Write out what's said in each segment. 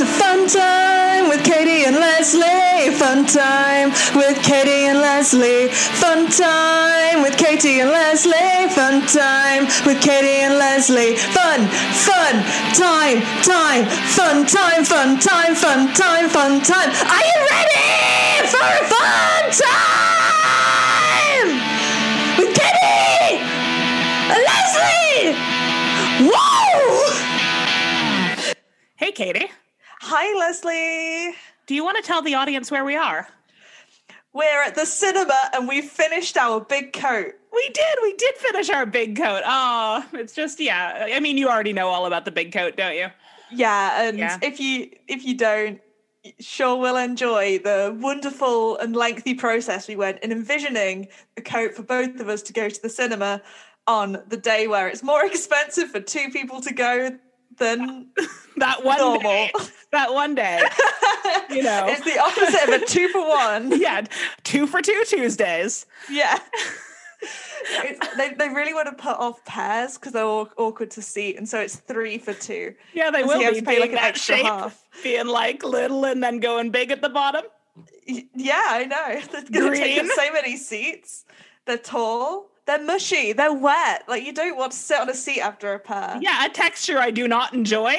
A fun time with Katie and Leslie. Fun time with Katie and Leslie. Fun time with Katie and Leslie. Fun time with Katie and Leslie. Fun, fun, time, time, fun time, fun time, fun time, fun time. Are you ready for a fun time with Katie and Leslie? Whoa! Hey, Katie. Hi, Leslie. Do you want to tell the audience where we are? We're at the cinema and we finished our big coat. We did. We did finish our big coat. Oh, it's just yeah. I mean, you already know all about the big coat, don't you? Yeah, and Yeah. if you if you don't, sure will enjoy the wonderful and lengthy process we went in envisioning a coat for both of us to go to the cinema on the day where it's more expensive for two people to go than That one normal. day. That one day. You know. it's the opposite of a two for one. yeah, two for two Tuesdays. Yeah. It's, they, they really want to put off pairs because they're all awkward to seat, and so it's three for two. Yeah, they will you have be to pay, like, an extra shape, half. being like little and then going big at the bottom. Yeah, I know. They're going to take up so many seats. They're tall. They're mushy. They're wet. Like you don't want to sit on a seat after a pair. Yeah, a texture I do not enjoy.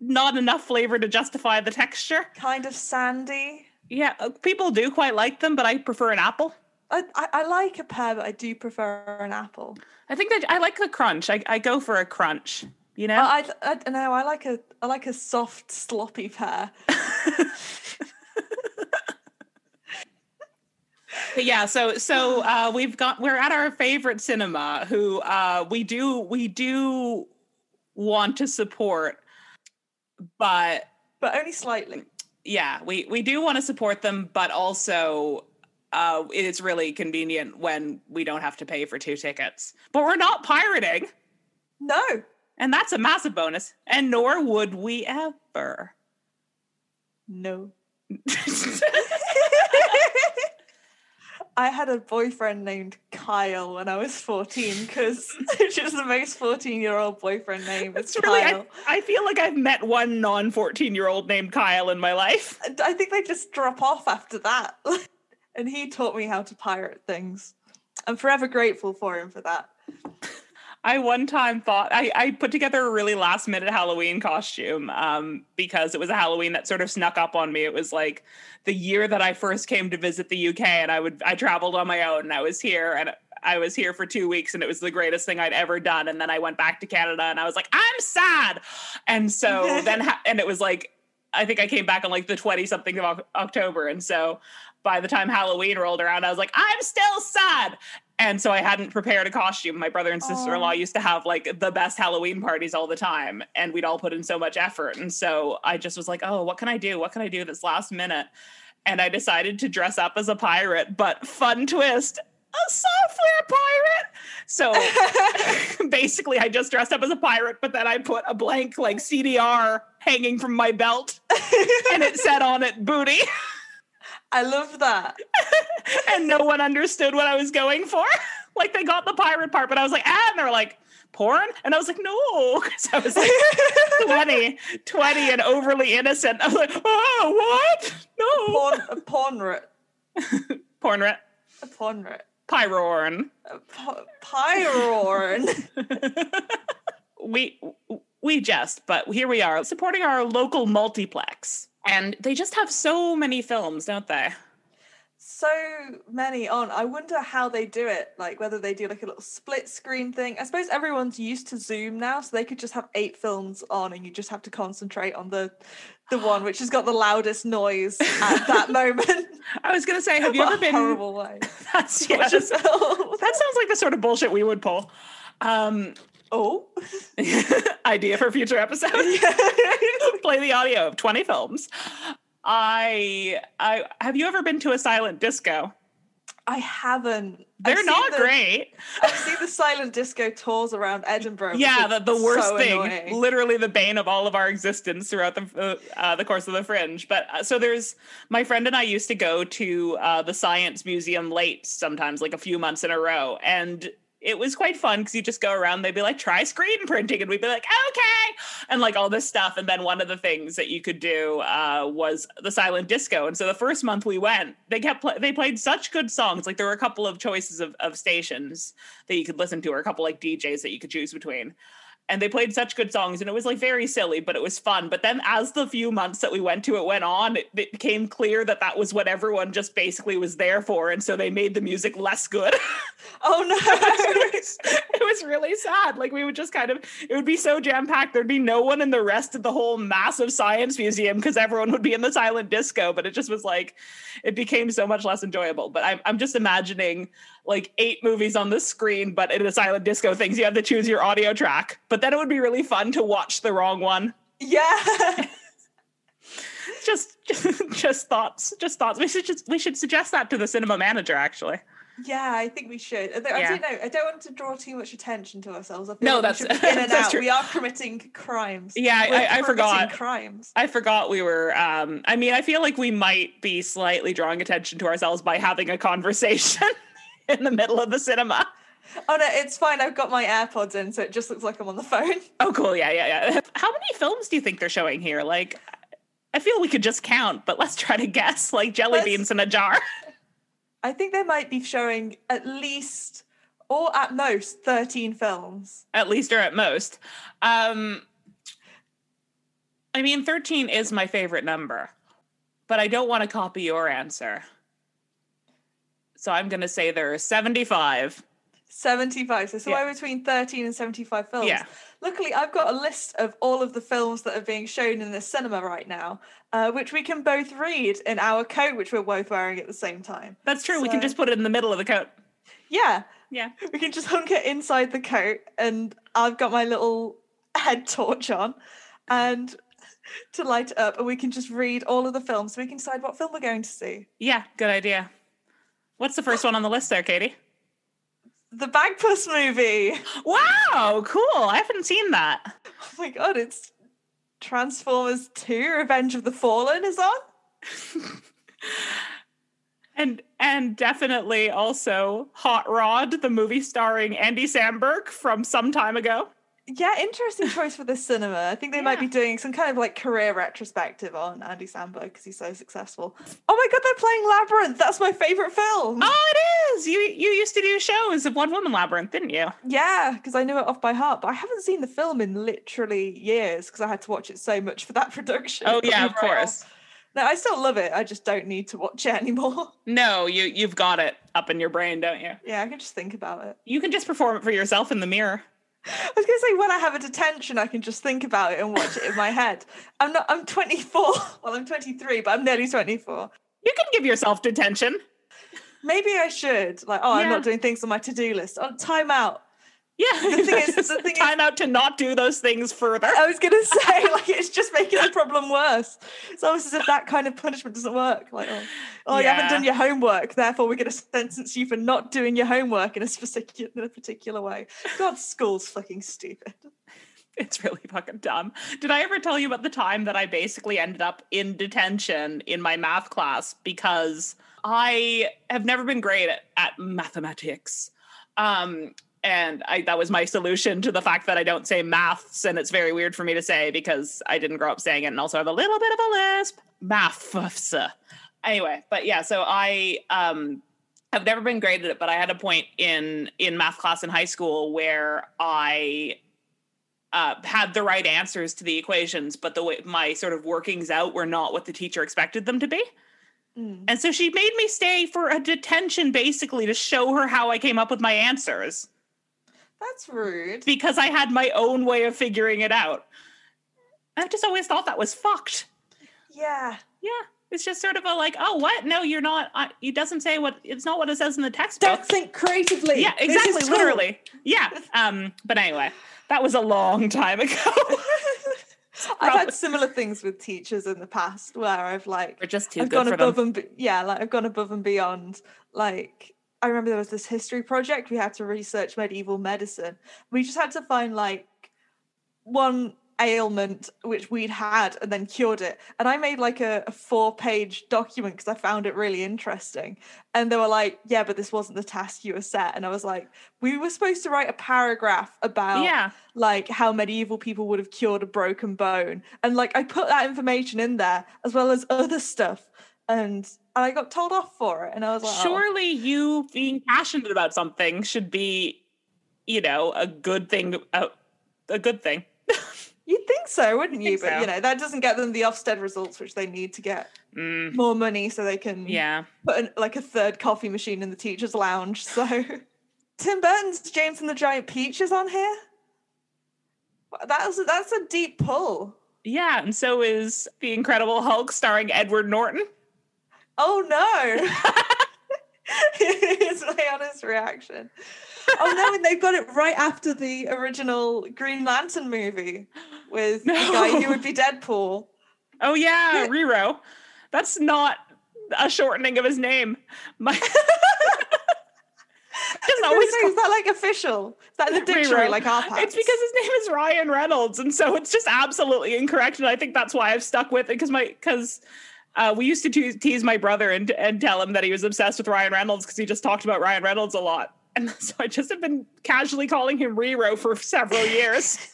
Not enough flavor to justify the texture. Kind of sandy. Yeah, uh, people do quite like them, but I prefer an apple. I, I, I like a pear, but I do prefer an apple. I think that I like a crunch. I, I go for a crunch. You know. I, I, I don't know. I like a I like a soft sloppy pear. But yeah, so so uh, we've got we're at our favorite cinema, who uh, we do we do want to support, but but only slightly. yeah, we we do want to support them, but also uh, it's really convenient when we don't have to pay for two tickets. But we're not pirating, No. and that's a massive bonus. And nor would we ever. No. I had a boyfriend named Kyle when I was 14 because it's just the most 14 year old boyfriend name. It's really, I, Kyle. I feel like I've met one non 14 year old named Kyle in my life. I think they just drop off after that. and he taught me how to pirate things. I'm forever grateful for him for that. I one time thought I, I put together a really last minute Halloween costume um, because it was a Halloween that sort of snuck up on me. It was like the year that I first came to visit the UK, and I would I traveled on my own, and I was here, and I was here for two weeks, and it was the greatest thing I'd ever done. And then I went back to Canada, and I was like, I'm sad, and so then ha- and it was like I think I came back on like the twenty something of Oc- October, and so by the time Halloween rolled around, I was like, I'm still sad. And so I hadn't prepared a costume. My brother and sister in law used to have like the best Halloween parties all the time, and we'd all put in so much effort. And so I just was like, oh, what can I do? What can I do this last minute? And I decided to dress up as a pirate, but fun twist, a software pirate. So basically, I just dressed up as a pirate, but then I put a blank like CDR hanging from my belt, and it said on it booty. I love that. and no one understood what I was going for. like they got the pirate part, but I was like, ah, and they were like, porn? And I was like, no, because I was like 20, 20 and overly innocent. I was like, oh, what? No. Porn, a pornret. Pornret. A pornret. Pyrorn. A pi- Pyrorn. we we just, but here we are supporting our local multiplex. And they just have so many films, don't they? so many on. I wonder how they do it. Like whether they do like a little split screen thing. I suppose everyone's used to Zoom now, so they could just have eight films on, and you just have to concentrate on the the one which has got the loudest noise at that moment. I was gonna say, have you ever been horrible way? That's, yeah, a that's- film. that sounds like the sort of bullshit we would pull. Um, oh, idea for future episode. Play the audio of 20 films. I I have you ever been to a silent disco? I haven't. They're seen not the- great. I've seen the silent disco tours around Edinburgh. Yeah, the, the worst so thing, annoying. literally the bane of all of our existence throughout the uh, the course of the Fringe. But uh, so there's my friend and I used to go to uh, the Science Museum late sometimes, like a few months in a row, and it was quite fun because you just go around. They'd be like, "Try screen printing," and we'd be like, "Okay," and like all this stuff. And then one of the things that you could do uh, was the silent disco. And so the first month we went, they kept pl- they played such good songs. Like there were a couple of choices of, of stations that you could listen to, or a couple like DJs that you could choose between and they played such good songs and it was like very silly but it was fun. But then as the few months that we went to it went on it, it became clear that that was what everyone just basically was there for and so they made the music less good. Oh no. It, was, it was really sad. Like we would just kind of it would be so jam packed there'd be no one in the rest of the whole massive science museum because everyone would be in the silent disco but it just was like it became so much less enjoyable. But I'm, I'm just imagining like eight movies on the screen, but in a silent disco things, you have to choose your audio track. But then it would be really fun to watch the wrong one. Yeah. just, just just thoughts. Just thoughts. We should just we should suggest that to the cinema manager actually. Yeah, I think we should. I, don't know. I don't want to draw too much attention to ourselves. I feel No, like that's- in and that's out. true. We are committing crimes. Yeah, We're I- I forgot. crimes. I forgot we were um I mean, I feel like we might be slightly drawing attention to ourselves by having a conversation in the middle of the cinema. Oh no, it's fine. I've got my AirPods in, so it just looks like I'm on the phone. Oh cool, yeah, yeah, yeah. How many films do you think they're showing here? Like I feel we could just count, but let's try to guess like jelly Let's- beans in a jar. I think they might be showing at least, or at most, 13 films. at least or at most. Um, I mean, 13 is my favorite number, but I don't want to copy your answer. So I'm going to say there are 75. 75. So somewhere Yeah. between 13 and 75 films. Yeah. Luckily, I've got a list of all of the films that are being shown in the cinema right now, uh, which we can both read in our coat, which we're both wearing at the same time. That's true. We can just put it in the middle of the coat. Yeah, Yeah. we can just hunk it inside the coat, and I've got my little head torch on, and to light it up, and we can just read all of the films so we can decide what film we're going to see. Yeah, good idea. What's the first one on the list there, Katie? The Bagpuss movie. Wow, cool. I haven't seen that. Oh my god, it's Transformers 2 Revenge of the Fallen is on. And and definitely also Hot Rod, the movie starring Andy Samberg from some time ago. Yeah, interesting choice for the cinema. I think they might be doing some kind of like career retrospective on Andy Samberg because he's so successful. Oh my god, they're playing Labyrinth. That's my favorite film. Oh, it is. You you used to do shows of One Woman Labyrinth, didn't you? Yeah, because I knew it off by heart, but I haven't seen the film in literally years because I had to watch it so much for that production. Oh yeah, of course. No, I still love it. I just don't need to watch it anymore. No, you you've got it up in your brain, don't you? yeah, I can just think about it. You can just perform it for yourself in the mirror. I was gonna say when I have a detention, I can just think about it and watch it in my head. I'm not. I'm 24. Well, I'm 23, but I'm nearly 24. You can give yourself detention. Maybe I should. Like, oh, I'm not doing things on my to-do list. On timeout. Yeah. The thing is- the thing is- time out to not do those things further. I was gonna say, like, it's just making the problem worse. It's almost as if that kind of punishment doesn't work. Like, oh, oh you haven't done your homework, therefore we're gonna sentence you for not doing your homework in a specific in a particular way. God, school's fucking stupid. It's really fucking dumb. Did I ever tell you about the time that I basically ended up in detention in my math class because I have never been great at, at mathematics. Um, and I, that was my solution to the fact that I don't say maths, and it's very weird for me to say because I didn't grow up saying it, and also have a little bit of a lisp. Maths. Anyway, but yeah, so I um, have never been at it, but I had a point in in math class in high school where I uh, had the right answers to the equations, but the way my sort of workings out were not what the teacher expected them to be. Mm. And so she made me stay for a detention basically to show her how I came up with my answers That's rude. because I had my own way of figuring it out. I've just always thought that was fucked. Yeah. Yeah. It's just sort of a like, oh, what? No, you're not. Uh, it doesn't say what. It's not what it says in the textbook. Don't think creatively. yeah, exactly. school. Literally. Yeah. Um. But anyway, that was a long time ago. I've had similar things with teachers in the past where I've like We're just too I've good gone for above them. and be- yeah, like I've gone above and beyond. Like I remember there was this history project we had to research medieval medicine. We just had to find like one ailment which we'd had and then cured it. And I made like a, a four page document because I found it really interesting. And they were like, yeah, but this wasn't the task you were set. And I was like, we were supposed to write a paragraph about Yeah. like how medieval people would have cured a broken bone. And like I put that information in there as well as other stuff. And I got told off for it. And I was like, oh. Surely you being passionate about something should be, you know, a good thing. A, a good thing. You'd think so, wouldn't you? But so. you know, that doesn't get them the Ofsted results which they need to get Mm, more money so they can yeah. put an, like a third coffee machine in the teacher's lounge. So Tim Burton's James and the Giant Peach is on here. That was that's a deep pull. Yeah. And so is The Incredible Hulk starring Edward Norton. Oh no. It's my honest reaction. Oh no, and they've got it right after the original Green Lantern movie with the guy who would be Deadpool. Oh, yeah. Riro. That's not a shortening of his name. My. Doesn't I was always say, is that like official? Is that in the dictionary Riro. like our It's because his name is Ryan Reynolds, and so it's just absolutely incorrect. And I think that's why I've stuck with it because my because uh, we used to te- tease my brother and and tell him that he was obsessed with Ryan Reynolds because he just talked about Ryan Reynolds a lot, and so I just have been casually calling him Riro for several years.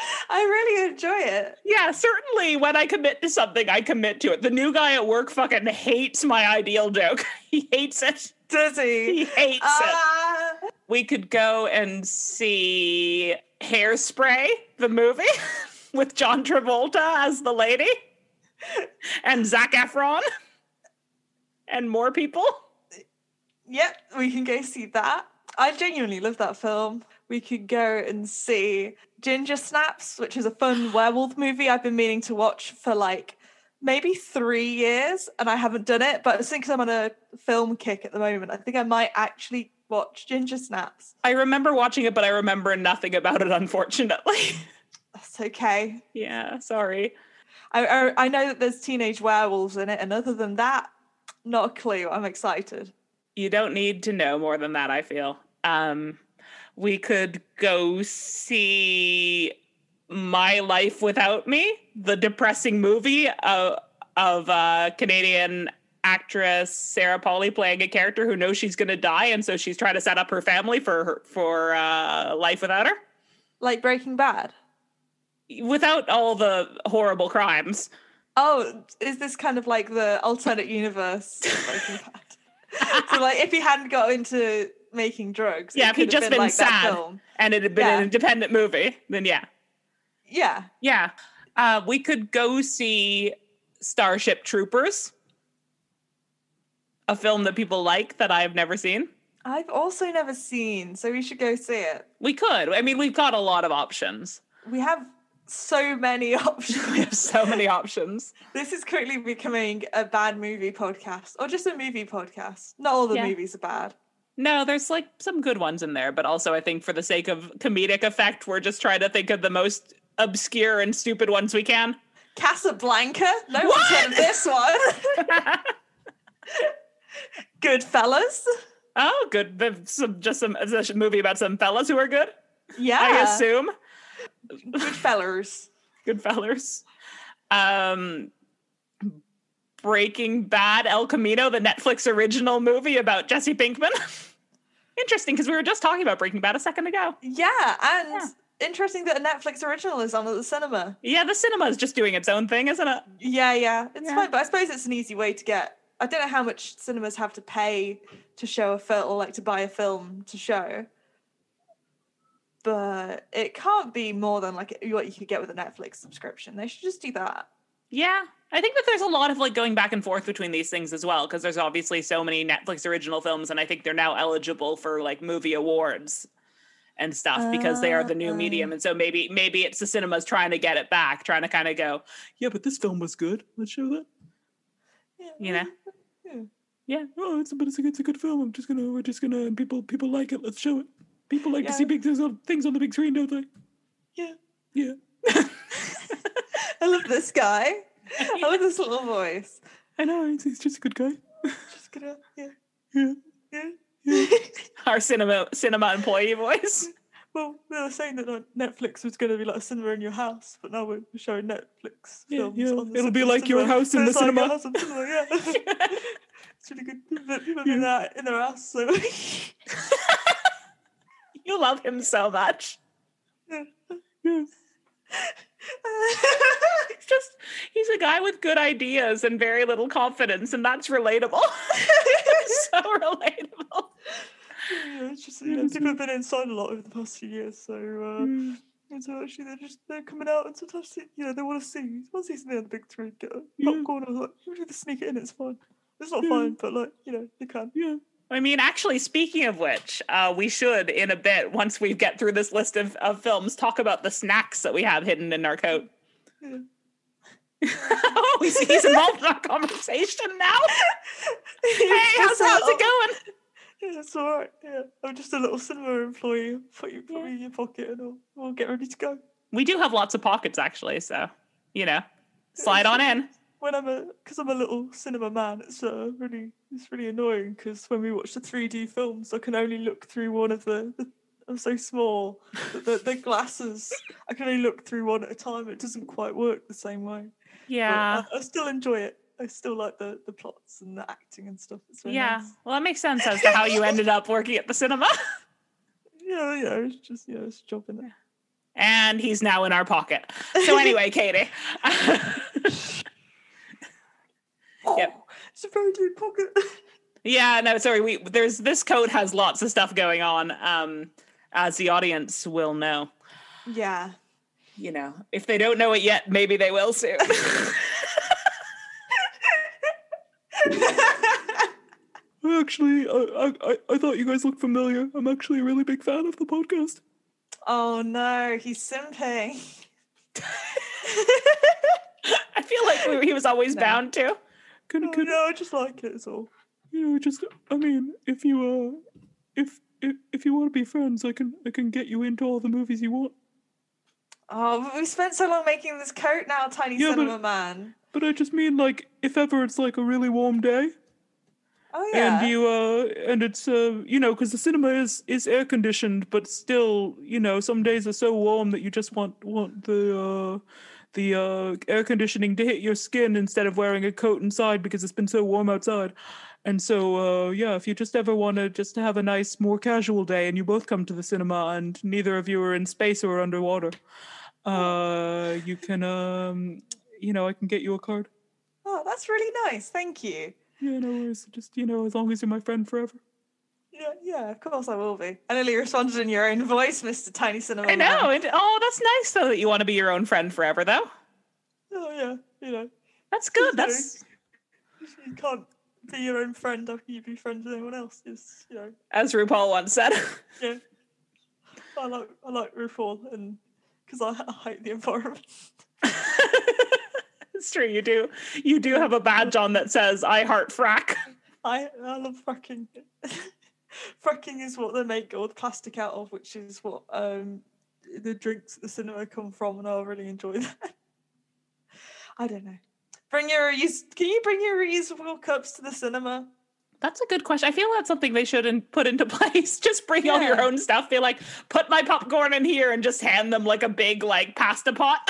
I really enjoy it. yeah, certainly when I commit to something, I commit to it. The new guy at work fucking hates my ideal joke. he hates it. Does He he? hates it. Ah, we could go and see Hairspray, the movie, with John Travolta as the lady, and Zac Efron, and more people. yep, we can go see that. I genuinely love that film. We could go and see Ginger Snaps, which is a fun werewolf movie I've been meaning to watch for like maybe three years, and I haven't done it. But I since I'm on a film kick at the moment, I think I might actually watch Ginger Snaps. I remember watching it, but I remember nothing about it, unfortunately. That's okay. yeah, sorry. I, I I know that there's teenage werewolves in it, and other than that, not a clue. I'm excited. You don't need to know more than that, I feel. Um, we could go see My Life Without Me, the depressing movie of, of uh, Canadian actress Sarah Polley playing a character who knows she's going to die, and so she's trying to set up her family for her, for uh, life without her, Like Breaking Bad. Without all the horrible crimes. Oh, is this kind of like the alternate universe? of Breaking Bad? so, like, if he hadn't got into making drugs, Yeah, if he'd just been like sad. And it had been Yeah. an independent movie, then yeah. Yeah, Yeah. Uh, we could go see Starship Troopers, a film that people like that I've never seen. I've also never seen, so we should go see it. We could. I mean, we've got a lot of options. We have so many options. We have so many options. this is quickly becoming a bad movie podcast, or just a movie podcast. Not all the Yeah. movies are bad. No, there's like some good ones in there, but also I think for the sake of comedic effect, we're just trying to think of the most obscure and stupid ones we can. Casablanca. No one's heard of this one. Goodfellas. Oh, good. Some, just some a movie about some fellas who are good, Yeah. I assume. Goodfellas. Good fellers. Um, Breaking Bad, El Camino, the Netflix original movie about Jesse Pinkman. Interesting, because we were just talking about Breaking Bad a second ago. Yeah, and Yeah. interesting that a Netflix original is on at the cinema. Yeah, the cinema is just doing its own thing, isn't it? Yeah, yeah, it's Yeah. fine, but I suppose it's an easy way to get. I don't know how much cinemas have to pay to show a film, or like to buy a film to show, but it can't be more than like what you could get with a Netflix subscription. They should just do that. Yeah. I think that there's a lot of like going back and forth between these things as well, because there's obviously so many Netflix original films, and I think they're now eligible for like movie awards and stuff because they are the new medium. Uh. And so maybe maybe it's the cinemas trying to get it back, trying to kind of go, yeah, but this film was good. Let's show that. Yeah, You know? yeah. Yeah. Oh, it's but it's a, it's a good film. I'm just gonna we're just gonna people people like it. Let's show it. People like to see big things on things on the big screen, don't they? Yeah. Yeah. I love this guy. I love this little voice. I know. He's, he's just a good guy. Just gonna, yeah, Yeah. yeah. Our cinema cinema employee voice. Well, they were saying that Netflix was going to be like a cinema in your house, but now we're showing Netflix films. yeah. On the It'll be cinema. like your house in So the it's like cinema. your house in cinema, yeah. it's really good. People, people do that in their house. So You love him so much. He's just he's a guy with good ideas and very little confidence, and that's relatable. so relatable. yeah, it's just you know, people have been inside a lot over the past few years. So uh, Mm. and so actually they're just they're coming out and sometimes they, you know they want to see they want to see something on the big screen. Get a Yeah. popcorn. Was like, you just sneak it in. It's fine. It's not Yeah. fine, but like you know you can. Yeah. I mean, actually, speaking of which, uh, we should, in a bit, once we get through this list of, of films, talk about the snacks that we have hidden in our coat. Oh, he's, he's involved in our conversation now. Hey, how's, how's it going? Yeah, it's all right. Yeah, I'm just a little cinema employee. Put you put Yeah. me in your pocket and I'll, we'll get ready to go. We do have lots of pockets, actually, so, you know, slide on in. When I'm a because I'm a little cinema man, it's uh, really it's really annoying because when we watch the 3D films, I can only look through one of the. the I'm so small the, the glasses. I can only look through one at a time. It doesn't quite work the same way. Yeah. I, I still enjoy it. I still like the the plots and the acting and stuff. Very Yeah. nice. Well, that makes sense as to how you ended up working at the cinema. Yeah, yeah. It's just yeah, it's a job in it. And he's now in our pocket. So, anyway, Katie. It's a very deep pocket. Yeah, no, sorry. We there's this coat has lots of stuff going on. Um, as the audience will know. yeah. You know, if they don't know it yet, maybe they will soon. I actually, I, I I thought you guys looked familiar. I'm actually a really big fan of the podcast. oh no, he's simping. I feel like we, he was always No. bound to. Oh, no, I just like it. It's all. you know just I mean if you uh if if if you want to be friends, I can I can get you into all the movies you want. Oh, but we spent so long making this coat now, tiny Yeah, but- cinema man. But I just mean like if ever it's like a really warm day Oh yeah. and you uh and it's uh you know because the cinema is is air conditioned but still you know some days are so warm that you just want want the uh the uh air conditioning to hit your skin instead of wearing a coat inside because it's been so warm outside and so uh yeah if you just ever want to just have a nice more casual day and you both come to the cinema and neither of you are in space or underwater uh you can um you know i can get you a card Oh, that's really nice. Thank you. yeah no worries just you know as long as you're my friend forever Yeah, yeah, of course I will be. I nearly responded in your own voice, Mr. Tiny Cinema I know. It, oh, that's nice though that you want to be your own friend forever, though. Oh yeah, you know, That's good. That's you can't be your own friend after you be friends with anyone else. You know, as RuPaul once said. yeah. I like I like RuPaul and because I, I hate the environment. it's true. You do. You do have a badge on that says "I heart frack." I I love fracking. fracking is what they make all the plastic out of, which is what um the drinks at the cinema come from, and I really enjoy that. I don't know. Bring your reuse. Can you bring your reusable cups to the cinema? That's a good question. I feel that's something they shouldn't put into place. Just bring all your own stuff. Be like, put my popcorn in here, and just hand them like a big like pasta pot.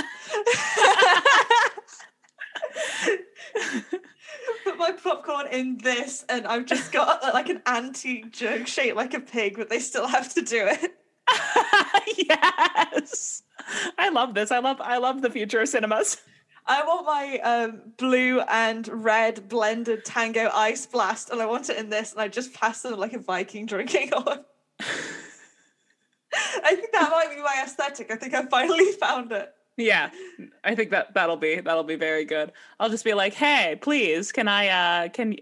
Put my popcorn in this, and I've just got uh, like an antique jug shaped like a pig, but they still have to do it. yes, I love this. I love. I love the future of cinemas. I want my um, blue and red blended tango ice blast, and I want it in this, and I just pass them like a Viking drinking on. I think that might be my aesthetic. I think I finally found it. Yeah, I think that that'll be that'll be very good. I'll just be like, hey, please, can I uh can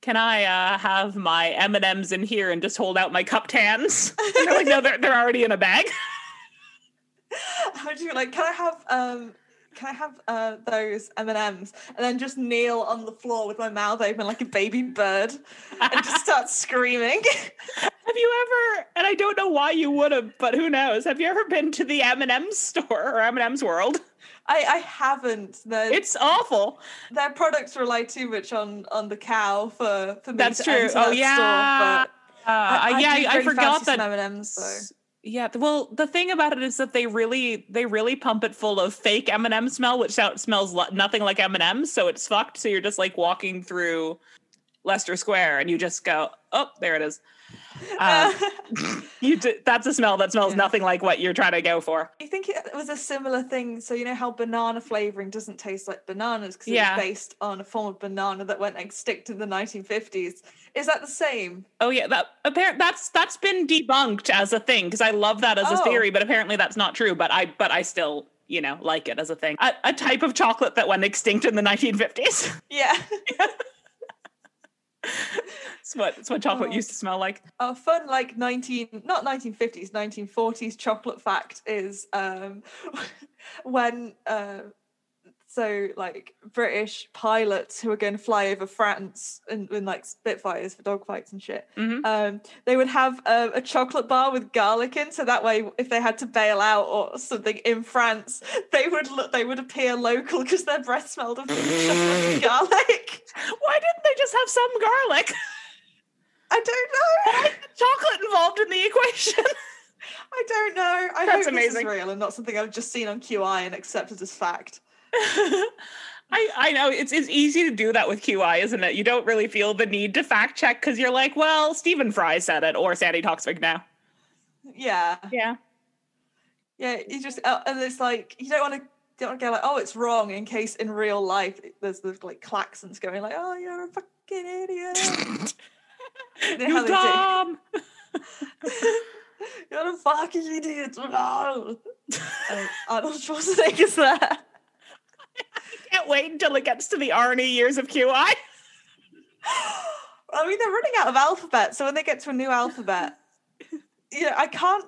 can I uh have my M and M's in here and just hold out my cupped hands? And they're like, no, they're they're already in a bag. How do you like? Can I have um? Can I have uh those M and M's and then just kneel on the floor with my mouth open like a baby bird and just start screaming? You ever? And I don't know why you would have, but who knows? Have you ever been to the M and M's store or M and M's World? I I haven't. Their, It's awful. their products rely too much on on the cow for for me That's to true. enter Oh that yeah. store, but Uh, I, yeah, do I, forgot that. M&Ms, so. Yeah, well, the thing about it is that they really they really pump it full of fake M&M smell, which smells nothing like M and M's, so it's fucked. So you're just like walking through Leicester Square and you just go, "Oh, there it is." Uh, you d- that's a smell that smells Yeah. nothing like what you're trying to go for. I think it was a similar thing. So you know how banana flavoring doesn't taste like bananas because Yeah. it's based on a form of banana that went extinct in the 1950s. Is that the same? Oh yeah, that apparent that's that's been debunked as a thing because I love that as a Oh. theory, but apparently that's not true. But I but I still you know like it as a thing. A, a type of chocolate that went extinct in the 1950s. Yeah. it's what it's what chocolate Oh. used to smell like. A fun like 19 not 1950s 1940s chocolate fact is um when uh so like British pilots who were going to fly over France in, in like Spitfires for dogfights and shit Mhm. um they would have a, a chocolate bar with garlic in so that way if they had to bail out or something in France they would look they would appear local because their breath smelled of chocolate and garlic Why didn't they just have some garlic? I don't know Chocolate involved in the equation. I don't know. I That's hope amazing. this is real and not something I've just seen on QI and accepted as fact. I I know it's it's easy to do that with QI, isn't it? You don't really feel the need to fact check because you're like, well, Stephen Fry said it, or Sandi Toksvig now. Yeah, Yeah. yeah. You just uh, and it's like you don't want to don't get like, oh, it's wrong in case in real life there's the like klaxons going like, oh, you're a fucking idiot. You know how you they do. dumb. you're a fucking idiot. No. Um, Arnold Schwarzenegger's there. Can't wait until it gets to the Arnie years of QI. I mean, they're running out of alphabet, so when they get to a new alphabet, you know, I can't.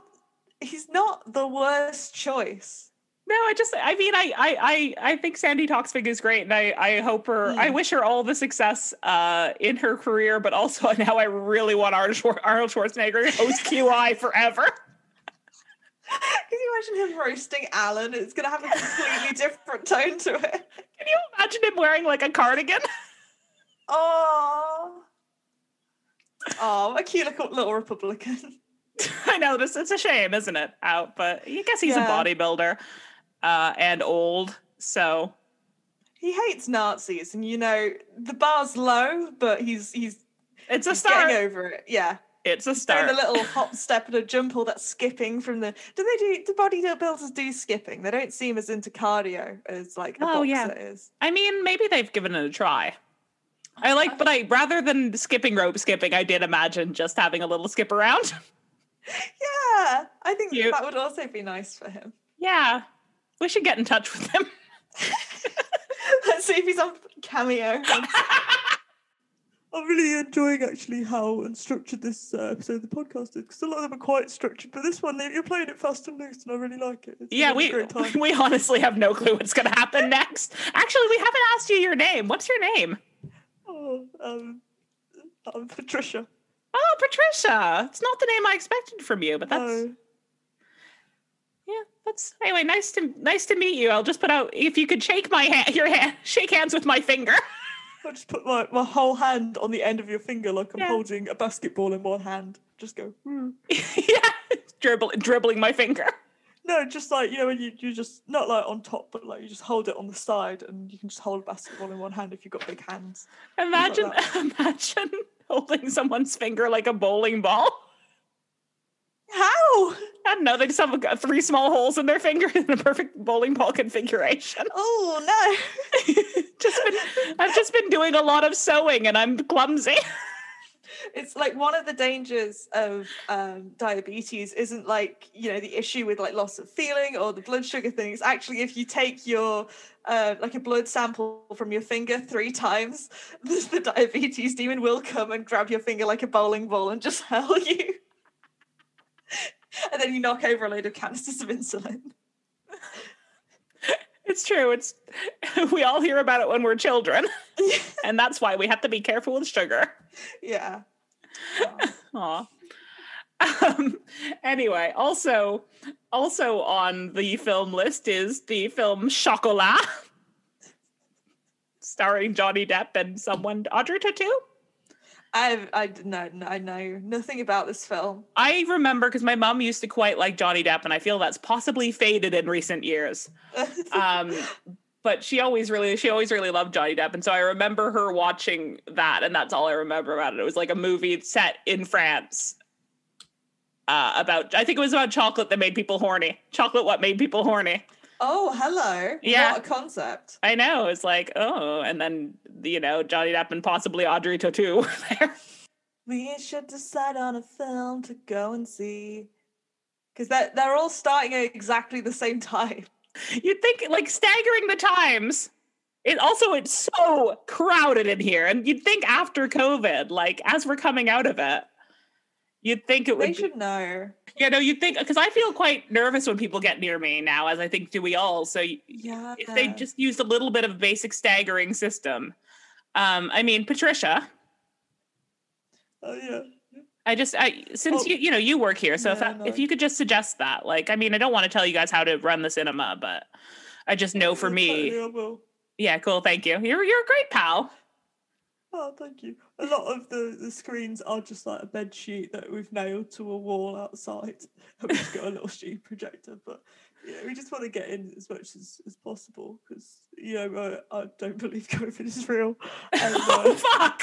He's not the worst choice. No, I just I mean I I I, I think Sandi Toksvig is great and I I hope her I Mm. wish her all the success uh in her career, but also now I really want Arnold, Schwar- Arnold Schwarzenegger to host QI forever. Can you imagine him roasting Alan? It's going to have a completely different tone to it. Can you imagine him wearing like a cardigan? Oh. Oh, a cute little, little Republican. I know this it's a shame, isn't it? Out, but I guess he's Yeah. a bodybuilder uh and old, so He hates Nazis, and you know the bar's low, but he's he's, it's a he's start. getting over it. Yeah, It's a doing start. the little hop, step, and a jump, all that skipping from the. Do they do? Do bodybuilders do skipping? They don't seem as into cardio as like a Oh, boxer yeah. is. I mean, maybe they've given it a try. I like, but I rather than skipping rope skipping, I did imagine just having a little skip around. Yeah, I think Cute. that would also be nice for him. yeah, we should get in touch with him. Let's see if he's on cameo. I'm really enjoying actually how unstructured this uh, episode of the podcast is because a lot of them are quite structured, but this one you're playing it fast and loose, and I really like it. It's yeah, we we honestly have no clue what's going to happen next. Actually, we haven't asked you your name. What's your name? Oh, um, I'm Patricia. Oh, Patricia. It's not the name I expected from you, but that's No. Anyway. Nice to nice to meet you. I'll just put out if you could shake my hand, your hand, shake hands with my finger. I'll just put my, my whole hand on the end of your finger like I'm Yeah. holding a basketball in one hand. Just go. "Hmm." yeah, dribble, dribbling my finger. No, just like you know when you you just not like on top, but like you just hold it on the side, and you can just hold a basketball in one hand if you've got big hands. Imagine, that. imagine holding someone's finger like a bowling ball. How? I don't know. They just have a- three small holes in their finger in a perfect bowling ball configuration. Oh no! just been, I've just been doing a lot of sewing and I'm clumsy. it's like one of the dangers of um, diabetes isn't like you know the issue with like loss of feeling or the blood sugar thing. It's actually if you take your uh, like a blood sample from your finger three times, the, the diabetes demon will come and grab your finger like a bowling ball and just hurl you. And then you knock over a load of canisters of insulin. It's true. It's we all hear about it when we're children, and that's why we have to be careful with sugar. yeah. Aw. Um, anyway, also also on the film list is the film Chocolat, starring Johnny Depp and someone Audrey Tautou. I I no, no, I know nothing about this film. I remember because my mom used to quite like Johnny Depp, and I feel that's possibly faded in recent years. Um, but she always really, she always really loved Johnny Depp, and so I remember her watching that, and that's all I remember about it. It was like a movie set in France. Uh, about, I think it was about chocolate that made people horny. Chocolate, what made people horny? Oh, hello. Yeah. What a concept. I know. It's like, oh, and then you know Johnny Depp and possibly Audrey Tautou there. We should decide on a film to go and see. Because they're, they're all starting at exactly the same time. You'd think like staggering the times. It also it's so crowded in here, and you'd think after COVID, like as we're coming out of it, you'd think it would. They be- should know. Yeah, no, you'd think because I feel quite nervous when people get near me now, as I think do we all. So Yeah. if they just used a little bit of a basic staggering system, um, I mean, Patricia, Oh, yeah. I just I since Oh. you you know you work here, so if Yeah, that, no. if you could just suggest that, like, I mean, I don't want to tell you guys how to run the cinema, but I just know for me, Totally, I will. yeah, cool, thank you. You're you're a great pal. Oh, thank you. A lot of the, the screens are just like a bed sheet that we've nailed to a wall outside. And we've got a little sheet projector, but yeah, we just want to get in as much as, as possible because you know I, I don't believe COVID is real. And, oh uh, fuck!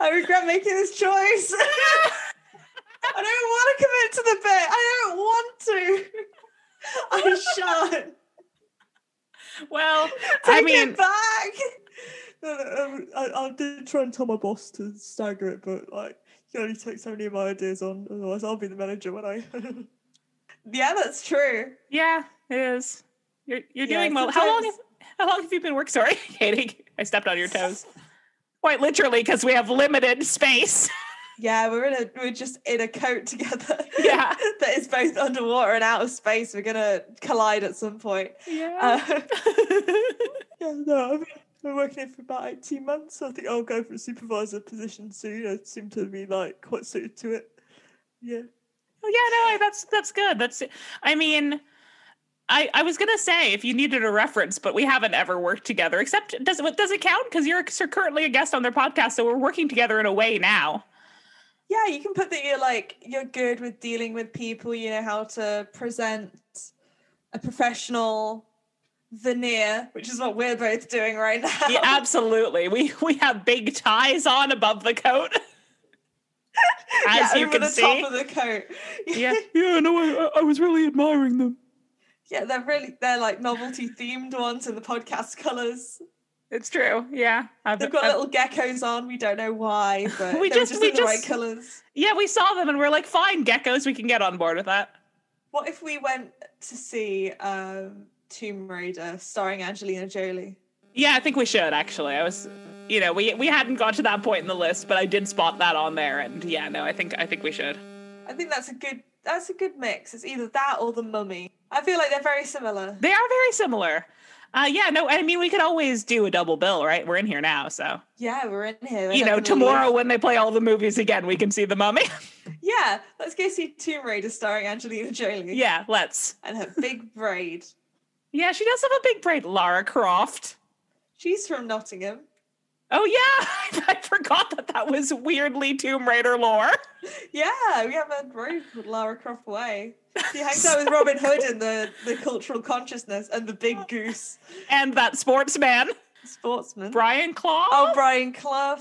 I regret making this choice. I don't want to commit to the bit. I don't want to. I shan't. Well, Take I mean, it back. I, I did try and tell my boss to stagger it, but like, you can only take so many of my ideas on, otherwise I'll be the manager when I. yeah, that's true. yeah, it is. You're you're Yeah, doing well. How long? Have, how long have you been working? Sorry, Katie, I stepped on your toes. Quite literally, because we have limited space. Yeah, we're in a we're just in a coat together. Yeah. that is both underwater and out of space. We're gonna collide at some point. Yeah. Uh, yeah, no, I've been working here for about 18 months. I think I'll go for a supervisor position soon. I seem to be like quite suited to it. Yeah. Oh, yeah, no, that's that's good. That's I mean, I I was gonna say if you needed a reference, but we haven't ever worked together. Except does it does it count? Because you're c- currently a guest on their podcast, so we're working together in a way now. Yeah, you can put that you're like you're good with dealing with people, you know how to present a professional veneer, which is what we're both doing right now. Yeah, absolutely. We we have big ties on above the coat, as Yeah, you over can the see. top of the coat. Yeah. Yeah, no, I, I- I was really admiring them. Yeah, they're really they're like novelty themed ones in the podcast colours. It's true. Yeah, I've, They've got I've- little geckos on. We don't know why, but We just- just we in the right just- colours. yeah. We saw them and we're like, fine, geckos. We can get on board with that. What if we went to see um, Tomb Raider starring Angelina Jolie? Yeah, I think we should actually. I was, you know, we we hadn't got to that point in the list, but I did spot that on there, and yeah, no, I think I think we should. I think that's a good that's a good mix. It's either that or The Mummy. I feel like they're very similar. They are very similar. Uh, yeah, no, I mean we could always do a double bill, right? We're in here now, so Yeah, we're in here. You know, tomorrow when they play all the movies again, we can see the Mummy. Yeah, let's go see Tomb Raider starring Angelina Jolie. yeah, let's. And her big braid. Yeah, she does have a big braid. Lara Croft. She's from Nottingham. Oh yeah, I forgot that that was weirdly Tomb Raider lore. Yeah, we have a road called Lara Croft Way. She hangs out with Robin Hood in the, the cultural consciousness and the big goose And that sportsman, sportsman. Brian Clough. Oh, Brian Clough.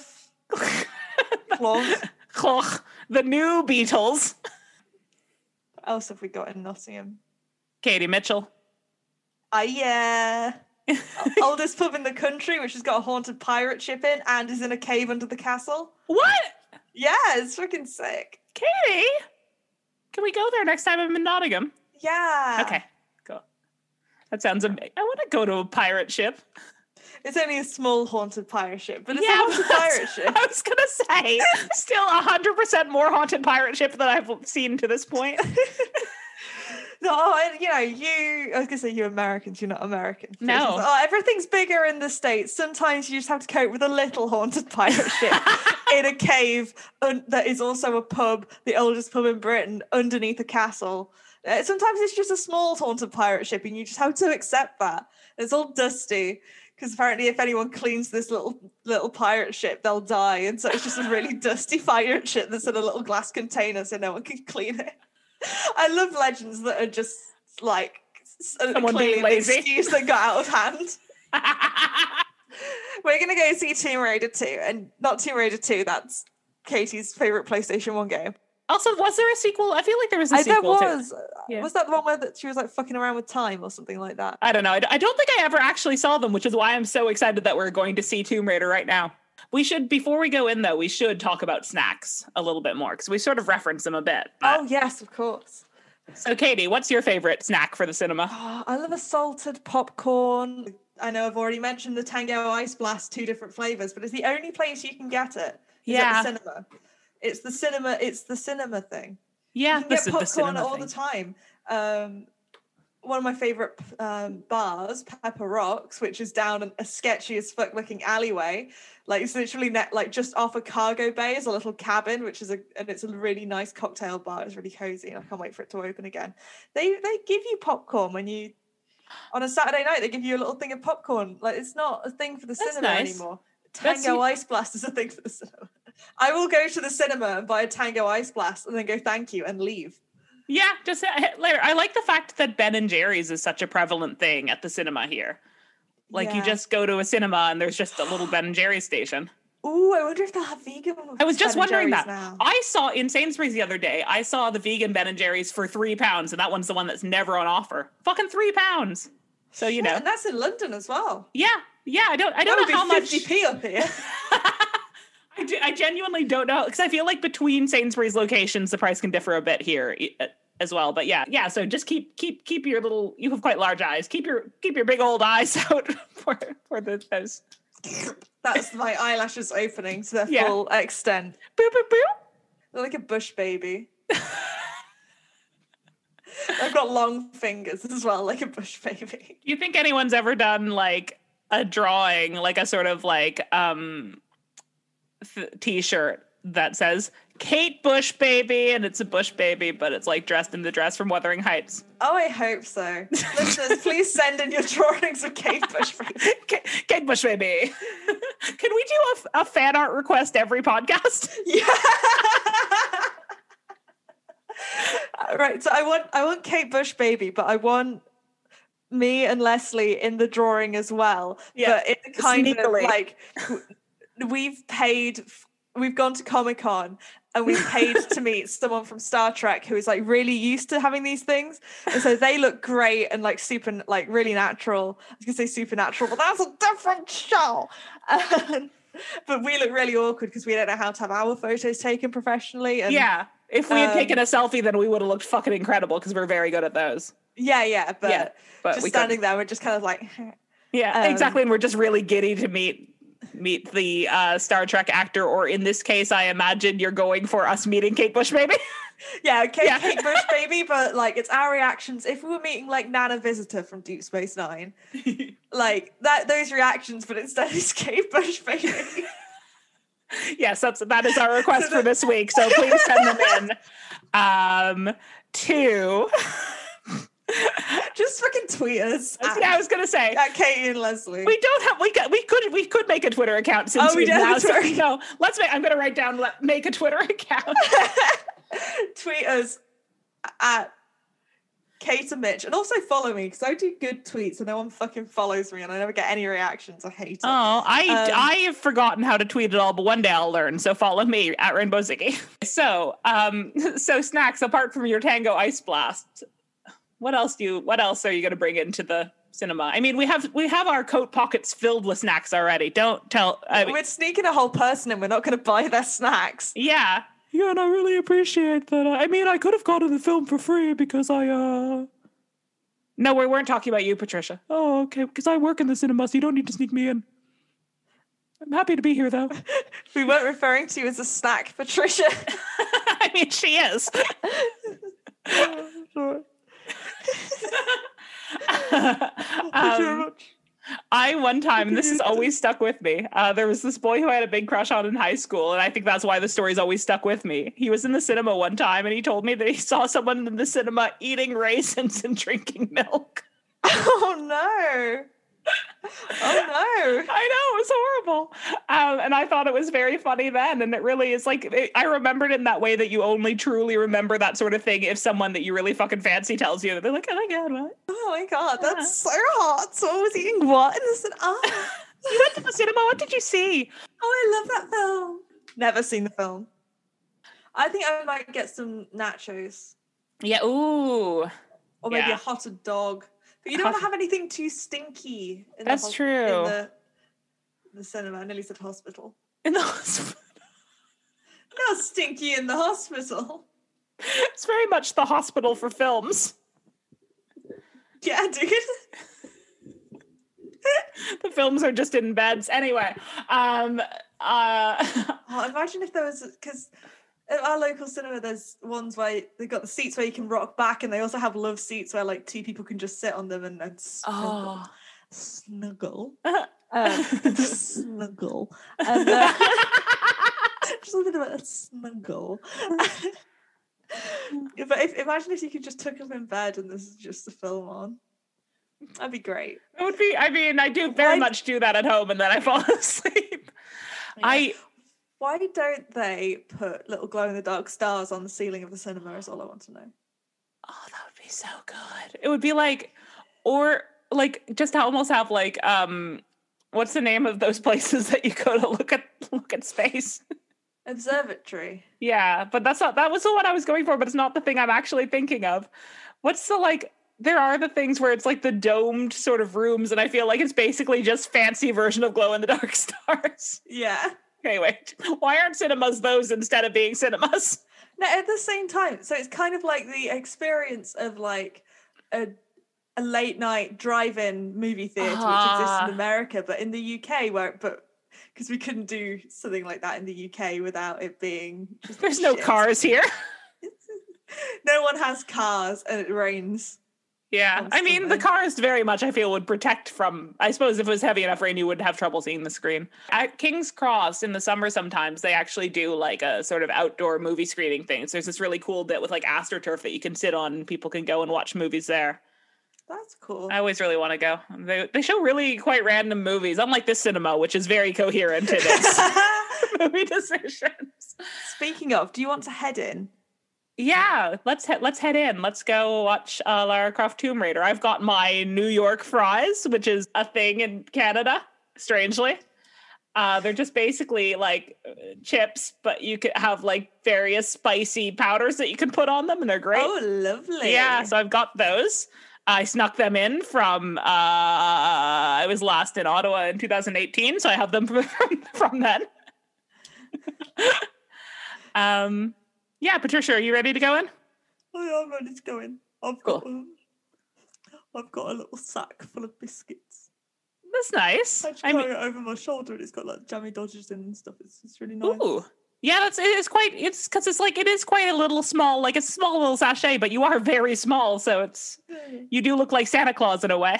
Clough. Clough, the new Beatles. What else have we got in Nottingham? Katie Mitchell. Ah, yeah. Oldest pub in the country, which has got a haunted pirate ship in and is in a cave under the castle. What? Yeah, it's fucking sick. Katie? Can we go there next time I'm in Nottingham? Yeah. Okay, cool. That sounds amazing. I want to go to a pirate ship. It's only a small haunted pirate ship, but it's Yeah, a haunted pirate ship. I was gonna say, still hundred percent more haunted pirate ship than I've seen to this point. No, I- you know, you. I was gonna say you Americans. You're not American. No. Oh, everything's bigger in the states. Sometimes you just have to cope with a little haunted pirate ship in a cave un- that is also a pub, the oldest pub in Britain, underneath a castle. Uh, sometimes it's just a small haunted pirate ship, and you just have to accept that. It's all dusty because apparently if anyone cleans this little little pirate ship, they'll die, and so it's just a really dusty pirate ship that's in a little glass container, so no one can clean it. I love legends that are just like uh, Someone being an lazy. excuse that got out of hand. We're gonna go see Tomb Raider 2, and not Tomb Raider 2, that's Katie's favorite PlayStation 1 game. also, was there a sequel? I feel like there was a I, there sequel too. was. Yeah. Was that the one where that she was like fucking around with time or something like that? I don't know. I don't think I ever actually saw them, which is why I'm so excited that we're going to see Tomb Raider right now. We should, before we go in though, we should talk about snacks a little bit more because we sort of reference them a bit. but- Oh yes, of course. So, Katie, what's your favorite snack for the cinema? Oh, I love a salted popcorn. I know I've already mentioned the Tango Ice Blast, two different flavors, but it's the only place you can get it. Yeah. the cinema. It's the cinema. It's the cinema thing. Yeah, you can get is the popcorn all thing. the time. Um, one of my favorite um, bars, Pepper Rocks, which is down a sketchy as fuck looking alleyway. Like it's literally net, like just off a cargo bay is a little cabin, which is a and it's a really nice cocktail bar. It's really cozy, and I can't wait for it to open again. They they give you popcorn when you on a Saturday night. They give you a little thing of popcorn. Like it's not a thing for the That's cinema nice. anymore. Tango u- Ice Blast is a thing for the cinema. I will go to the cinema and buy a Tango Ice Blast and then go thank you and leave. Yeah, just uh, later. I like the fact that Ben and Jerry's is such a prevalent thing at the cinema here. Like you just go to a cinema and there's just a little Ben and Jerry's station. Ooh, I wonder if they'll have vegan. I was just Ben wondering that. now. I saw in Sainsbury's the other day. I saw the vegan Ben and Jerry's for three pounds, and that one's the one that's never on offer. Fucking three pounds. So you Yeah, know, and that's in London as well. yeah, yeah. I don't, I don't know how be much. 50p up here. I, do, I genuinely don't know because I feel like between Sainsbury's locations, the price can differ a bit here uh, as well. But yeah, yeah. So just keep keep keep your little. You have quite large eyes. Keep your keep your big old eyes out for for the those. That's my eyelashes opening to their Yeah. full extent. Boop boop boop. They're like a bush baby. I've got long fingers as well, like a bush baby. Do you think anyone's ever done like a drawing, like a sort of like um th- t-shirt that says Kate Bush baby and it's a Bush baby, but it's like dressed in the dress from Wuthering Heights. Oh, I hope so. Listeners, please send in your drawings of Kate Bush baby. Kate, Kate Bush baby. Can we do a, a fan art request every podcast? Yeah. right. So I want I want Kate Bush baby, but I want me and Leslie in the drawing as well. Yeah, But it's kind sneakily. of like we've paid we've gone to Comic Con and we've paid to meet someone from Star Trek who is like really used to having these things. And so they look great and like super like really natural. I was gonna say supernatural, but that's a different show. And- but we look really awkward because we don't know how to have our photos taken professionally. And yeah. If we had um, taken a selfie, then we would have looked fucking incredible because we're very good at those. yeah, yeah. But, Yeah, but just we couldn't. standing there, we're just kind of like, Yeah, Um, exactly. And we're just really giddy to meet meet the uh, Star Trek actor, or in this case, I imagine you're going for us meeting Kate Bush, maybe. yeah, Kate, Yeah. Kate Bush baby. But like, it's our reactions. If we were meeting like Nana Visitor from Deep Space Nine, like that, those reactions, but instead it's Kate Bush baby. yes, that's that is our request for this week. So please send them in. Um, to just fucking tweet us at, yeah, I was gonna say. at Katie and Leslie. We don't have we got we could we could make a Twitter account since Oh, we we've do have a now no. Let's make. I'm gonna write down. Let make a Twitter account. tweet us at Kate and Mitch, and also follow me because I do good tweets and no one fucking follows me, and I never get any reactions. I hate it. Oh, I Um, I have forgotten how to tweet at all, but one day I'll learn. So follow me at Rainbow Ziggy. So, um, so snacks apart from your Tango Ice Blast, what else do you? What else are you going to bring into the cinema? I mean, we have we have our coat pockets filled with snacks already. Don't tell. I mean, We're sneaking a whole person and We're not going to buy their snacks. yeah, Yeah, and I really appreciate that. I mean, I could have gone to the film for free because I, uh, no, we weren't talking about you, Patricia. oh, okay, because I work in the cinema, so you don't need to sneak me in. I'm happy to be here, though. We weren't referring to you as a snack, Patricia. I mean, she is. Um, I one time, this has always stuck with me. Uh, there was this boy who I had a big crush on in high school, and I think that's why the story's always stuck with me. He was in the cinema one time, and he told me that he saw someone in the cinema eating raisins and drinking milk. oh no. Oh no. I know it was horrible, um, and I thought it was very funny then. And it really is like it, I remembered in that way that you only truly remember that sort of thing if someone that you really fucking fancy tells you. They're like, "Oh my god, what? Oh my god, that's so hot. So I was eating what and the cinema? Oh. You went to the cinema? What did you see?" oh, I love that film. Never seen the film. I think I might get some nachos Yeah. Ooh, or maybe Yeah. a hotted dog. But you don't want to have anything too stinky. In That's the hos- true. In the, the cinema, I nearly said hospital. in the hospital. Not stinky in the hospital. It's very much the hospital for films. Yeah, dude. The films are just in beds anyway. Um. Uh. Oh, imagine if there was because at our local cinema, there's ones where they've got the seats where you can rock back, and they also have love seats where like two people can just sit on them and, and snuggle. oh. snuggle. Um, snuggle. And, uh, just a little bit of a snuggle. But if, imagine if you could just tuck them in bed and this is just the film on. That'd be great. It would be. I mean, I do very Why- much do that at home, and then I fall asleep. I Why don't they put little glow in the dark stars on the ceiling of the cinema? Is all I want to know. Oh, that would be so good. It would be like, or like just to almost have like, um, what's the name of those places that you go to look at look at space? Observatory. yeah, but that's not that was the one I was going for, but it's not the thing I'm actually thinking of. What's the like? There are the things where it's like the domed sort of rooms, and I feel like it's basically just fancy version of glow in the dark stars. Yeah. Wait, why aren't cinemas those instead of being cinemas? No, at the same time. So it's kind of like the experience of like a a late night drive-in movie theater, which exists Ah. in America, but in the UK, where but because we couldn't do something like that in the UK without it being. There's no shit. cars here. no one has cars, and it rains. Yeah, I mean the cars very much I feel would protect from. I suppose if it was heavy enough rain, you would have trouble seeing the screen. At King's Cross in the summer, sometimes they actually do like a sort of outdoor movie screening thing. So there's this really cool bit with like astroturf that you can sit on, and people can go and watch movies there. That's cool. I always really want to go. They they show really quite random movies, unlike this cinema, which is very coherent in its movie decisions. Speaking of, do you want to head in? Yeah, let's he- let's head in. Let's go watch uh, Lara Croft Tomb Raider. I've got my New York fries, which is a thing in Canada. Strangely, uh, they're just basically like chips, but you could have like various spicy powders that you can put on them, and they're great. Oh, lovely. yeah, so I've got those. I snuck them in from. Uh, I was last in Ottawa in 2018, so I have them from from then. um, yeah, Patricia, are you ready to go in? Oh, yeah, I'm ready to go in. I've got um, I've got a little sack full of biscuits. That's nice. I just I carry it over my shoulder and it's got like jammy dodgers in and stuff. It's, it's really nice. ooh, yeah, that's it is quite. It's because it's like it is quite a little small, like a small little sachet, but you are very small, so it's you do look like Santa Claus in a way.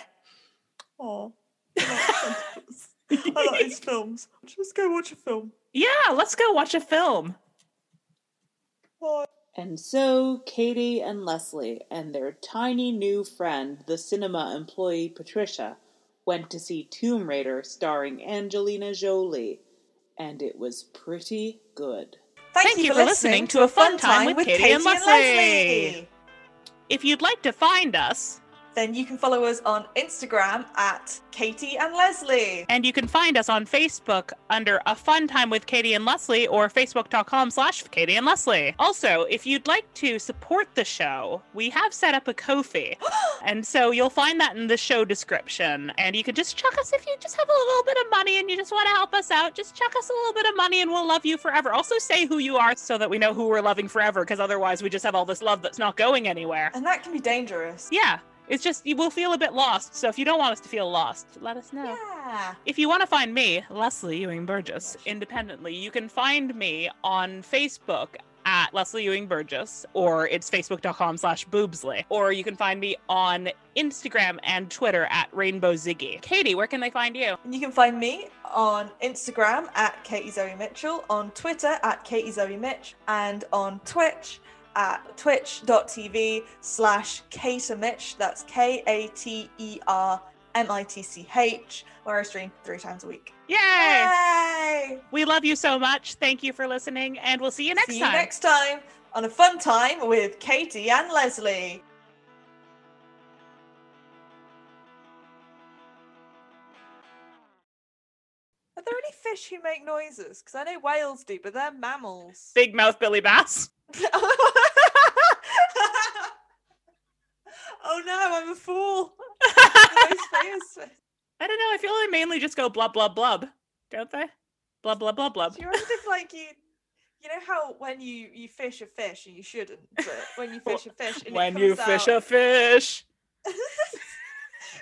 Oh, I like I his films. Just go watch a film. Yeah, let's go watch a film. Bye. And so Katie and Leslie and their tiny new friend, the cinema employee Patricia, went to see Tomb Raider starring Angelina Jolie, and it was pretty good. Thank you for listening to A Fun Time with Katie and Leslie. If you'd like to find us, Then you can follow us on Instagram at Katie and Leslie. and you can find us on Facebook under A Fun Time with Katie and Leslie or facebook.com slash Katie and Leslie. Also, if you'd like to support the show, we have set up a Ko-fi. and so you'll find that in the show description. And you can just chuck us if you just have a little bit of money and you just want to help us out. Just chuck us a little bit of money and we'll love you forever. Also say who you are so that we know who we're loving forever, because otherwise we just have all this love that's not going anywhere. And that can be dangerous. Yeah. It's just you will feel a bit lost. So if you don't want us to feel lost, let us know. Yeah. If you want to find me, Leslie Ewing Burgess, independently, you can find me on Facebook at Leslie Ewing Burgess, or it's facebook.com slash boobsley. Or you can find me on Instagram and Twitter at Rainbow Ziggy. Katie, where can they find you? You can find me on Instagram at Katie Zoe Mitchell, on Twitter at Katie Zoe Mitch, and on Twitch at twitch.tv slash Kater Mitch. That's K A T E R M I T C H, where I stream three times a week. Yay! Yay! We love you so much. Thank you for listening, and we'll see you next See time. you next time on a fun time with Katie and Leslie. There any fish who make noises? Because I know whales do, but they're mammals. Big mouth Billy Bass. oh no, I'm a fool. The most famous fish. I don't know. I feel they mainly just go blub blub blub, don't they? Blub blub blub blub. Do you imagine if like you you know how when you you fish a fish and you shouldn't, but when you fish a fish and When you fish out, a fish.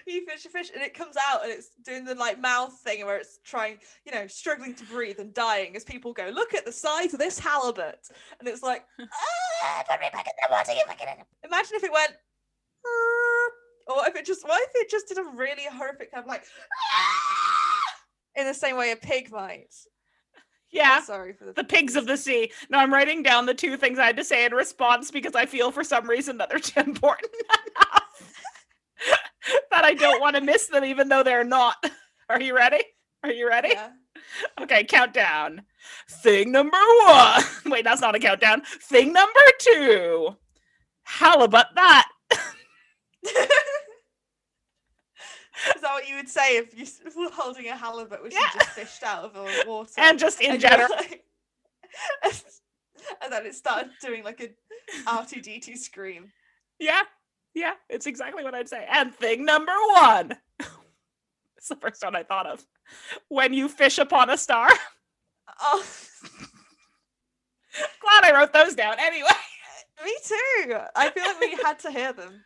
you fish a fish and it comes out and it's doing the like mouth thing where it's trying, you know, struggling to breathe and dying as people go, look at the size of this halibut, and it's like, ah, put me back in the water, in it. Imagine if it went, "Ah," or if it just, what if it just did a really horrific kind of like, "Ah," in the same way a pig might. Yeah. Sorry for the The pigs of the sea. No, I'm writing down the two things I had to say in response because I feel for some reason that they're too important that I don't want to miss them, even though they're not. Are you ready? Are you ready? Yeah. Okay, countdown. Thing number one. Wait, that's not a countdown. Thing number two. Halibut that. Is that what you would say if you were holding a halibut which Yeah. you just fished out of the water? And just in and general. like- and then it started doing like a R2D2 scream. Yeah, yeah, it's exactly what I'd say. And thing number one. it's the first one I thought of. When you fish upon a star. Oh, Glad I wrote those down anyway. me too. I feel like we had to hear them.